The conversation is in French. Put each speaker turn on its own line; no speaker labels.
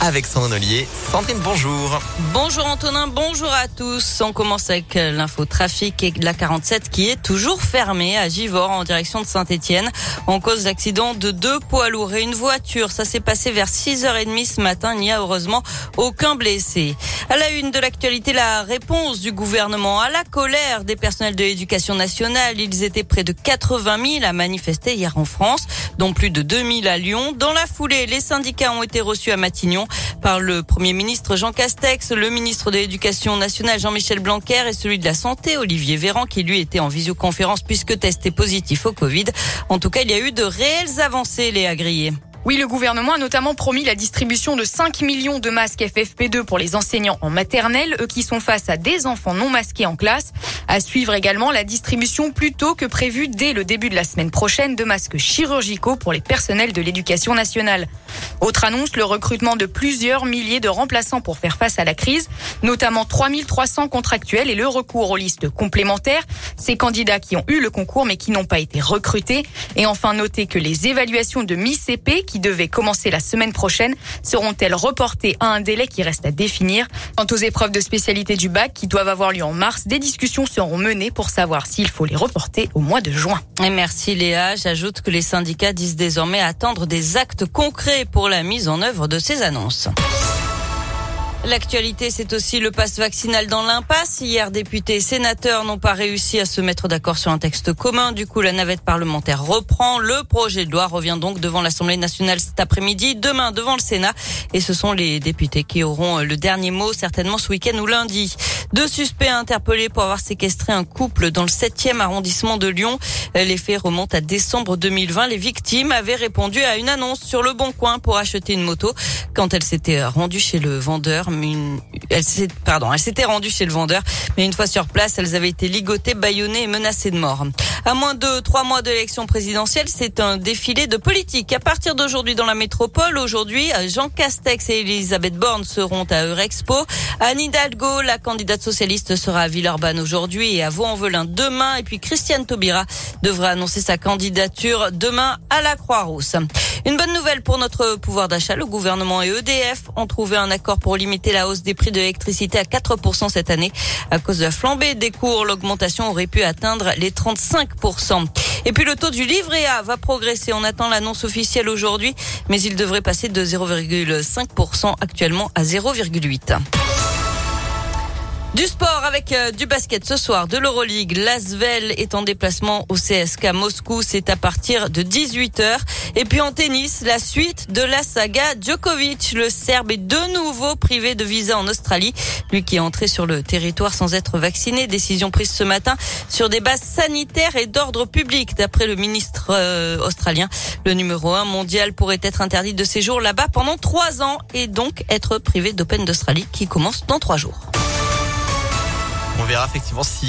avec Sandrine Ollier. Sandrine, bonjour.
Bonjour Antonin, bonjour à tous. On commence avec l'info trafic et la 47 qui est toujours fermée à Givors en direction de Saint-Etienne en cause d'accident de deux poids lourds et une voiture. Ça s'est passé vers 6h30 ce matin. Il n'y a heureusement aucun blessé. À la une de l'actualité, la réponse du gouvernement à la colère des personnels de l'éducation nationale. Ils étaient près de 80 000 à manifester hier en France, dont plus de 2 000 à Lyon. Dans la foulée, les syndicats ont été reçus à Matignon par le Premier ministre Jean Castex, le ministre de l'Éducation nationale Jean-Michel Blanquer et celui de la Santé Olivier Véran qui lui était en visioconférence puisque testé positif au Covid. En tout cas, il y a eu de réelles avancées, les agriers.
Oui, le gouvernement a notamment promis la distribution de 5 millions de masques FFP2 pour les enseignants en maternelle, eux qui sont face à des enfants non masqués en classe. À suivre également la distribution plus tôt que prévu dès le début de la semaine prochaine de masques chirurgicaux pour les personnels de l'éducation nationale. Autre annonce, le recrutement de plusieurs milliers de remplaçants pour faire face à la crise, notamment 3300 contractuels et le recours aux listes complémentaires. Ces candidats qui ont eu le concours mais qui n'ont pas été recrutés. Et enfin, notez que les évaluations de mi-CP qui devaient commencer la semaine prochaine seront-elles reportées à un délai qui reste à définir? Quant aux épreuves de spécialité du bac qui doivent avoir lieu en mars, des discussions seront menées pour savoir s'il faut les reporter au mois de juin.
Et merci Léa. J'ajoute que les syndicats disent désormais attendre des actes concrets pour la mise en œuvre de ces annonces. L'actualité, c'est aussi le passe vaccinal dans l'impasse. Hier, députés et sénateurs n'ont pas réussi à se mettre d'accord sur un texte commun. Du coup, la navette parlementaire reprend. Le projet de loi revient donc devant l'Assemblée nationale cet après-midi, demain devant le Sénat. Et ce sont les députés qui auront le dernier mot, certainement ce week-end ou lundi. Deux suspects interpellés pour avoir séquestré un couple dans le 7e arrondissement de Lyon. Les faits remontent à décembre 2020. Les victimes avaient répondu à une annonce sur le Bon Coin pour acheter une moto quand elles s'étaient rendues chez le vendeur pardon, chez le vendeur, mais une fois sur place, elles avaient été ligotées, bâillonnées et menacées de mort. À moins de trois mois de l'élection présidentielle, c'est un défilé de politique. À partir d'aujourd'hui dans la métropole, aujourd'hui, Jean Castex et Elisabeth Borne seront à Eurexpo. Anne Hidalgo, la candidate socialiste, sera à Villeurbanne aujourd'hui et à Vaux-en-Velin demain. Et puis Christiane Taubira devra annoncer sa candidature demain à la Croix-Rousse. Une bonne nouvelle pour notre pouvoir d'achat. Le gouvernement et EDF ont trouvé un accord pour limiter la hausse des prix de l'électricité à 4% cette année. À cause de la flambée des cours, l'augmentation aurait pu atteindre les 35%. Et puis le taux du livret A va progresser. On attend l'annonce officielle aujourd'hui, mais il devrait passer de 0,5% actuellement à 0,8%. Du sport avec euh, du basket ce soir, de l'Euroleague. L'Asvel est en déplacement au CSK Moscou. C'est à partir de 18h. Et puis en tennis, la suite de la saga Djokovic. Le Serbe est de nouveau privé de visa en Australie. Lui qui est entré sur le territoire sans être vacciné. Décision prise ce matin sur des bases sanitaires et d'ordre public. D'après le ministre euh, australien, le numéro un mondial pourrait être interdit de séjour là-bas pendant trois ans et donc être privé d'Open d'Australie qui commence dans trois jours.
On verra effectivement si